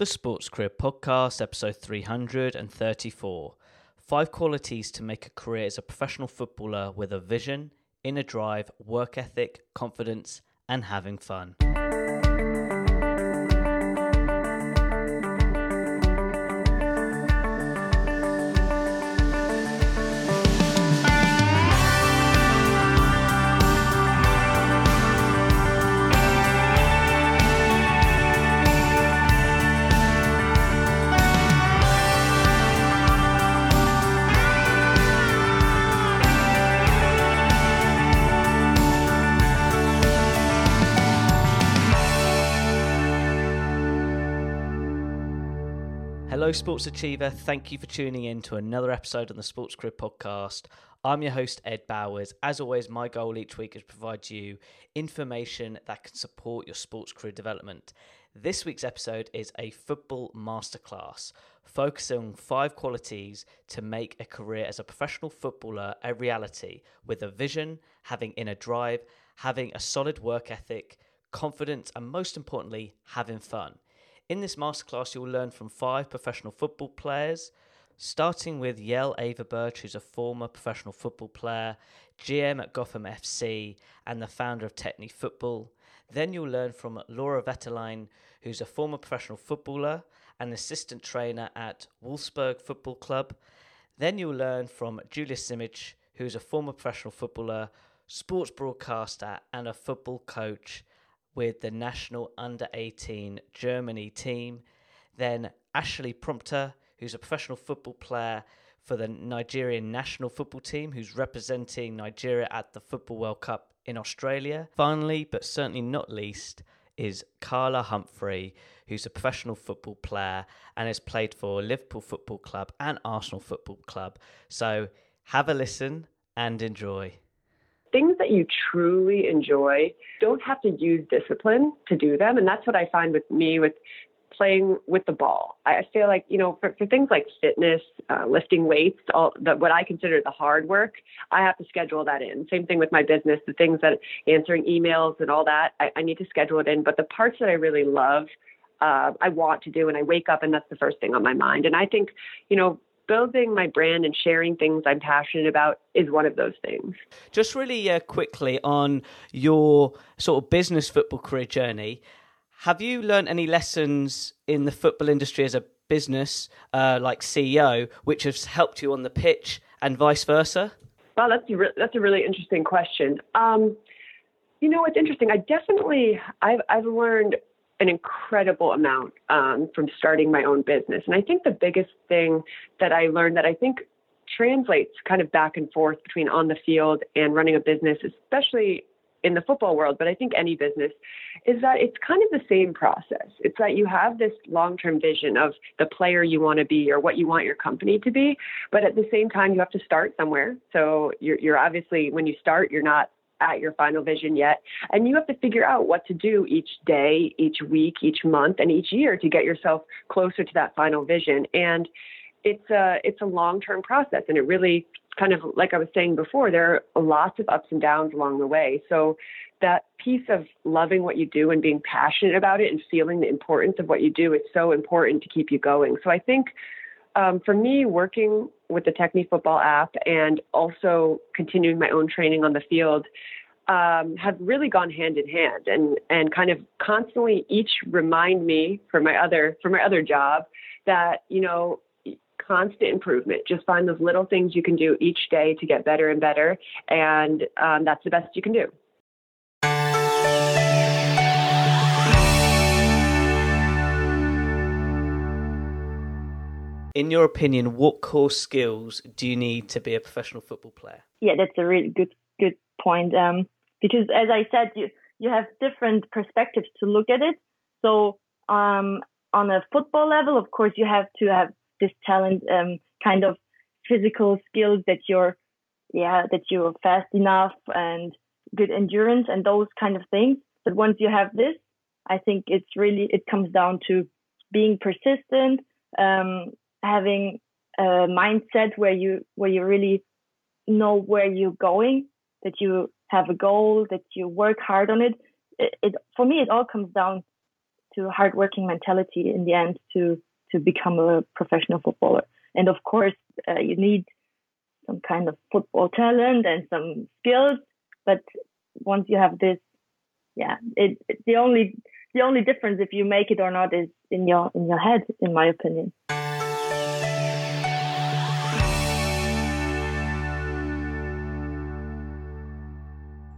The Sports Career Podcast, episode 334. Five qualities to make a career as a professional footballer with a vision, inner drive, work ethic, confidence, and having fun. Hello, Sports Achiever. Thank you for tuning in to another episode on the Sports Career Podcast. I'm your host, Ed Bowers. As always, my goal each week is to provide you information that can support your sports career development. This week's episode is a football masterclass focusing on five qualities to make a career as a professional footballer a reality with a vision, having inner drive, having a solid work ethic, confidence, and most importantly, having fun. In this masterclass, you'll learn from five professional football players, starting with Yael Averbuch, who's a former professional football player, GM at Gotham FC, and the founder of Techne Football. Then you'll learn from Laura Vetterlein, who's a former professional footballer and assistant trainer at Wolfsburg Football Club. Then you'll learn from Julia Simic, who's a former professional footballer, sports broadcaster, and a football coach with the national under 18 Germany team. Then Ashleigh Plumptre, who's a professional football player for the Nigerian national football team, who's representing Nigeria at the Football World Cup in Australia. Finally, but certainly not least, is Carla Humphrey, who's a professional football player and has played for Liverpool Football Club and Arsenal Football Club. So have a listen and enjoy things that you truly enjoy don't have to use discipline to do them. And that's what I find with me with playing with the ball. I feel like, you know, for, for things like fitness, uh, lifting weights, all the, what I consider the hard work, I have to schedule that in. Same thing with my business, the things that answering emails and all that, I, I need to schedule it in. But the parts that I really love, uh, I want to do, and I wake up and that's the first thing on my mind. And I think, you know, building my brand and sharing things I'm passionate about is one of those things. Just really uh, quickly on your sort of business football career journey, have you learned any lessons in the football industry as a business, uh, like CEO, which has helped you on the pitch and vice versa? Well, that's a re- that's a really interesting question. Um, you know, it's interesting. I definitely I've I've learned an incredible amount um, from starting my own business. And I think the biggest thing that I learned that I think translates kind of back and forth between on the field and running a business, especially in the football world, but I think any business, is that it's kind of the same process. It's that you have this long term vision of the player you want to be or what you want your company to be, but at the same time, you have to start somewhere. So you're, you're obviously, when you start, you're not at your final vision yet. And you have to figure out what to do each day, each week, each month, and each year to get yourself closer to that final vision. And it's a it's a long term process, and it really kind of like I was saying before, there are lots of ups and downs along the way. So that piece of loving what you do and being passionate about it and feeling the importance of what you do is so important to keep you going. So I think um, for me, working with the Techne Football app and also continuing my own training on the field um, have really gone hand in hand and and kind of constantly each remind me for my other for my other job that you know constant improvement just find those little things you can do each day to get better and better. And um, that's the best you can do In your opinion, what core skills do you need to be a professional football player? Yeah, that's a really good good point. Um, because as I said, you you have different perspectives to look at it. So um, on a football level, of course, you have to have this talent, um, kind of physical skills that you're, yeah, that you're fast enough and good endurance and those kind of things. But once you have this, I think it's really it comes down to being persistent, um, having a mindset where you where you really know where you're going, that you have a goal, that you work hard on it. It, it for me it all comes down to hardworking mentality in the end to to become a professional footballer. And of course, uh, you need some kind of football talent and some skills. But once you have this, yeah, it, it the only the only difference if you make it or not is in your in your head, in my opinion.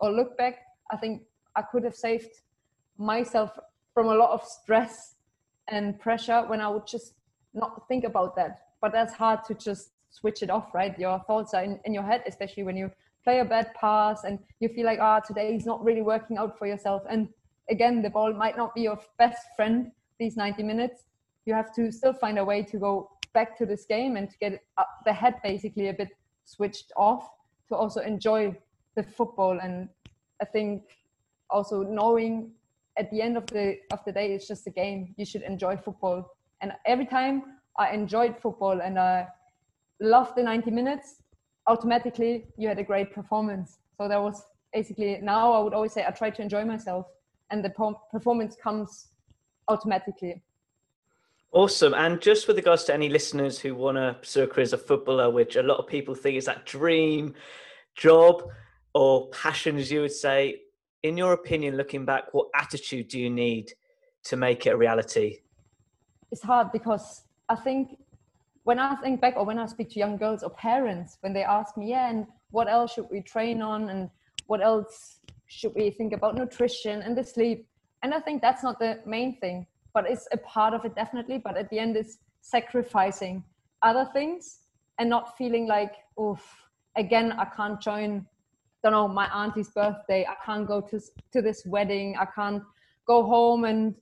Or look back, I think I could have saved myself from a lot of stress and pressure when I would just not think about that. But that's hard to just switch it off, right? Your thoughts are in, in your head, especially when you play a bad pass and you feel like, ah, oh, today is not really working out for yourself. And again, the ball might not be your best friend these 90 minutes. You have to still find a way to go back to this game and to get the head basically a bit switched off to also enjoy the football. And I think also knowing at the end of the of the day it's just a game. You should enjoy football. And every time I enjoyed football and I loved the 90 minutes, automatically you had a great performance. So that was basically now I would always say I try to enjoy myself and the performance comes automatically. Awesome. And just with regards to any listeners who want to pursue a career as a footballer, which a lot of people think is that dream job or passion, as you would say, in your opinion, looking back, what attitude do you need to make it a reality? It's hard because I think when I think back or when I speak to young girls or parents, when they ask me, yeah, and what else should we train on and what else should we think about nutrition and the sleep? And I think that's not the main thing, but it's a part of it definitely. But at the end, it's sacrificing other things and not feeling like, oof, again, I can't join, don't know, my auntie's birthday. I can't go to, to this wedding. I can't go home and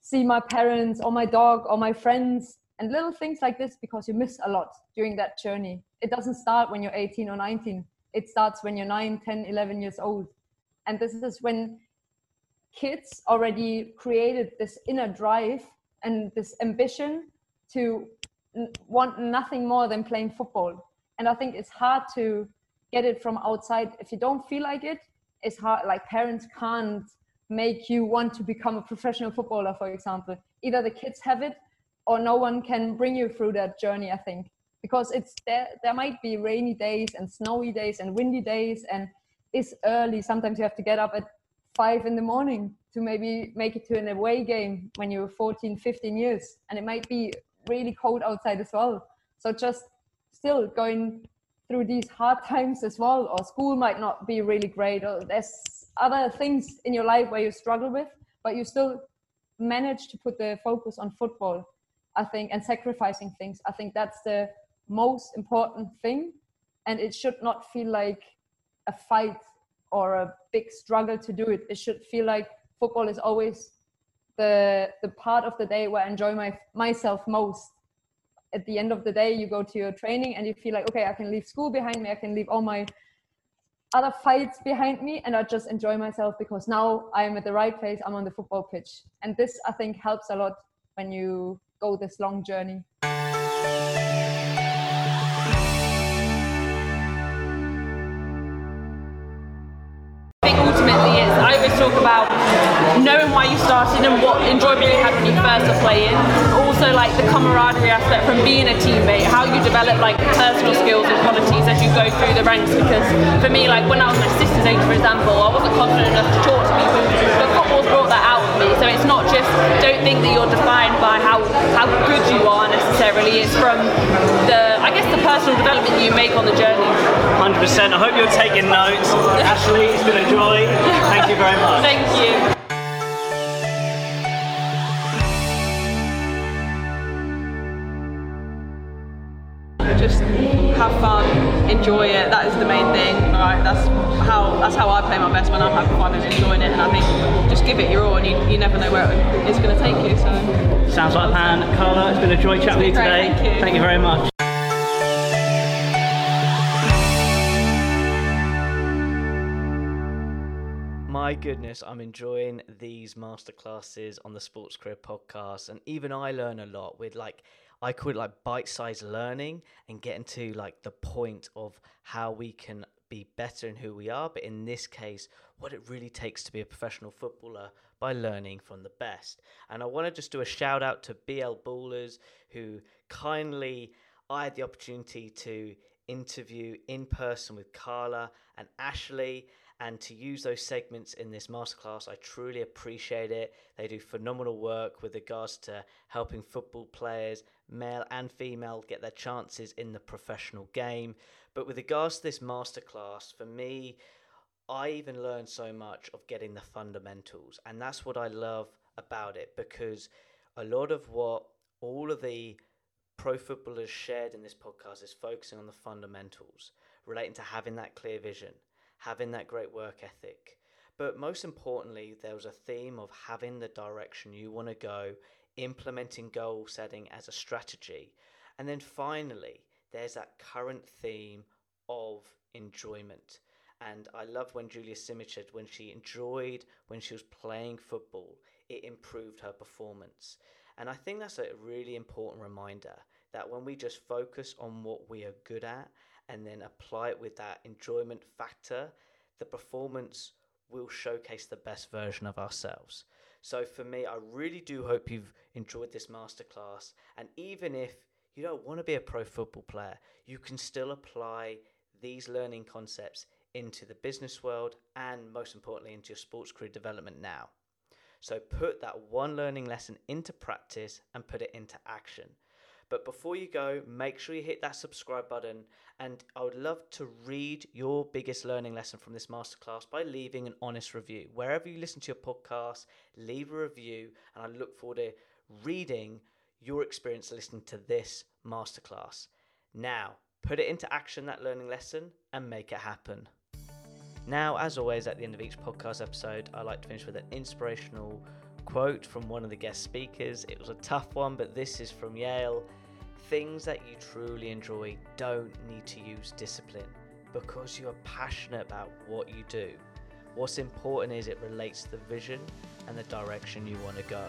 see my parents or my dog or my friends and little things like this because you miss a lot during that journey. It doesn't start when you're 18 or 19. It starts when you're 9, 10, 11 years old and this is when kids already created this inner drive and this ambition to want nothing more than playing football and i think it's hard to get it from outside if you don't feel like it it's hard like parents can't make you want to become a professional footballer for example either the kids have it or no one can bring you through that journey i think because it's there there might be rainy days and snowy days and windy days and it's early. Sometimes you have to get up at five in the morning to maybe make it to an away game when you're 14, 15 years. And it might be really cold outside as well. So just still going through these hard times as well, or school might not be really great, or there's other things in your life where you struggle with, but you still manage to put the focus on football, I think, and sacrificing things. I think that's the most important thing. And it should not feel like a fight or a big struggle to do it. It should feel like football is always the the part of the day where I enjoy my myself most. At the end of the day, you go to your training and you feel like, okay, I can leave school behind me. I can leave all my other fights behind me, and I just enjoy myself because now I am at the right place. I'm on the football pitch, and this I think helps a lot when you go this long journey. I think ultimately it's I always talk about knowing why you started and what enjoyment you had when you first were playing. Also, like the camaraderie aspect from being a teammate, how you develop like personal skills and qualities as you go through the ranks. Because for me, like when I was my sister's age, for example, I wasn't confident enough to talk to people, but football's brought that out of me. So it's not just don't think that you're defined by how how good you are necessarily. It's from the I guess the personal development you make on the journey. 100%. I hope you're taking notes. Ashleigh, it's been a joy. Thank you very much. Thank you. Enjoy it. That is the main thing. Right, that's how that's how I play my best when I'm having fun and enjoying it. And I think just give it your all, and you, you never know where it's going to take you. So sounds like a plan, Carla. It's been a joy chatting with you today. Thank you. Thank you very much. My goodness, I'm enjoying these masterclasses on the Sports Career podcast. And even I learn a lot with like, I call it like bite sized learning and getting to like the point of how we can be better in who we are. But in this case, what it really takes to be a professional footballer by learning from the best. And I want to just do a shout out to BL Ballers, who kindly I had the opportunity to interview in person with Carla and Ashleigh and to use those segments in this masterclass. I truly appreciate it. They do phenomenal work with regards to helping football players, male and female, get their chances in the professional game. But with regards to this masterclass, for me, I even learned so much of getting the fundamentals, and that's what I love about it because a lot of what all of the pro footballers shared in this podcast is focusing on the fundamentals relating to having that clear vision, having that great work ethic. But most importantly, there was a theme of having the direction you want to go, implementing goal setting as a strategy. And then finally, there's that current theme of enjoyment. And I love when Julia Simic said when she enjoyed when she was playing football, it improved her performance. And I think that's a really important reminder that when we just focus on what we are good at and then apply it with that enjoyment factor, the performance will showcase the best version of ourselves. So for me, I really do hope you've enjoyed this masterclass. And even if you don't want to be a pro football player, you can still apply these learning concepts into the business world and most importantly into your sports career development now. So put that one learning lesson into practice and put it into action. But before you go, make sure you hit that subscribe button. And I would love to read your biggest learning lesson from this masterclass by leaving an honest review. Wherever you listen to your podcast, leave a review. And I look forward to reading your experience listening to this masterclass. Now, put it into action, that learning lesson, and make it happen. Now, as always, at the end of each podcast episode, I like to finish with an inspirational quote from one of the guest speakers. It was a tough one, but this is from Yael. Things that you truly enjoy don't need to use discipline because you are passionate about what you do. What's important is it relates to the vision and the direction you want to go.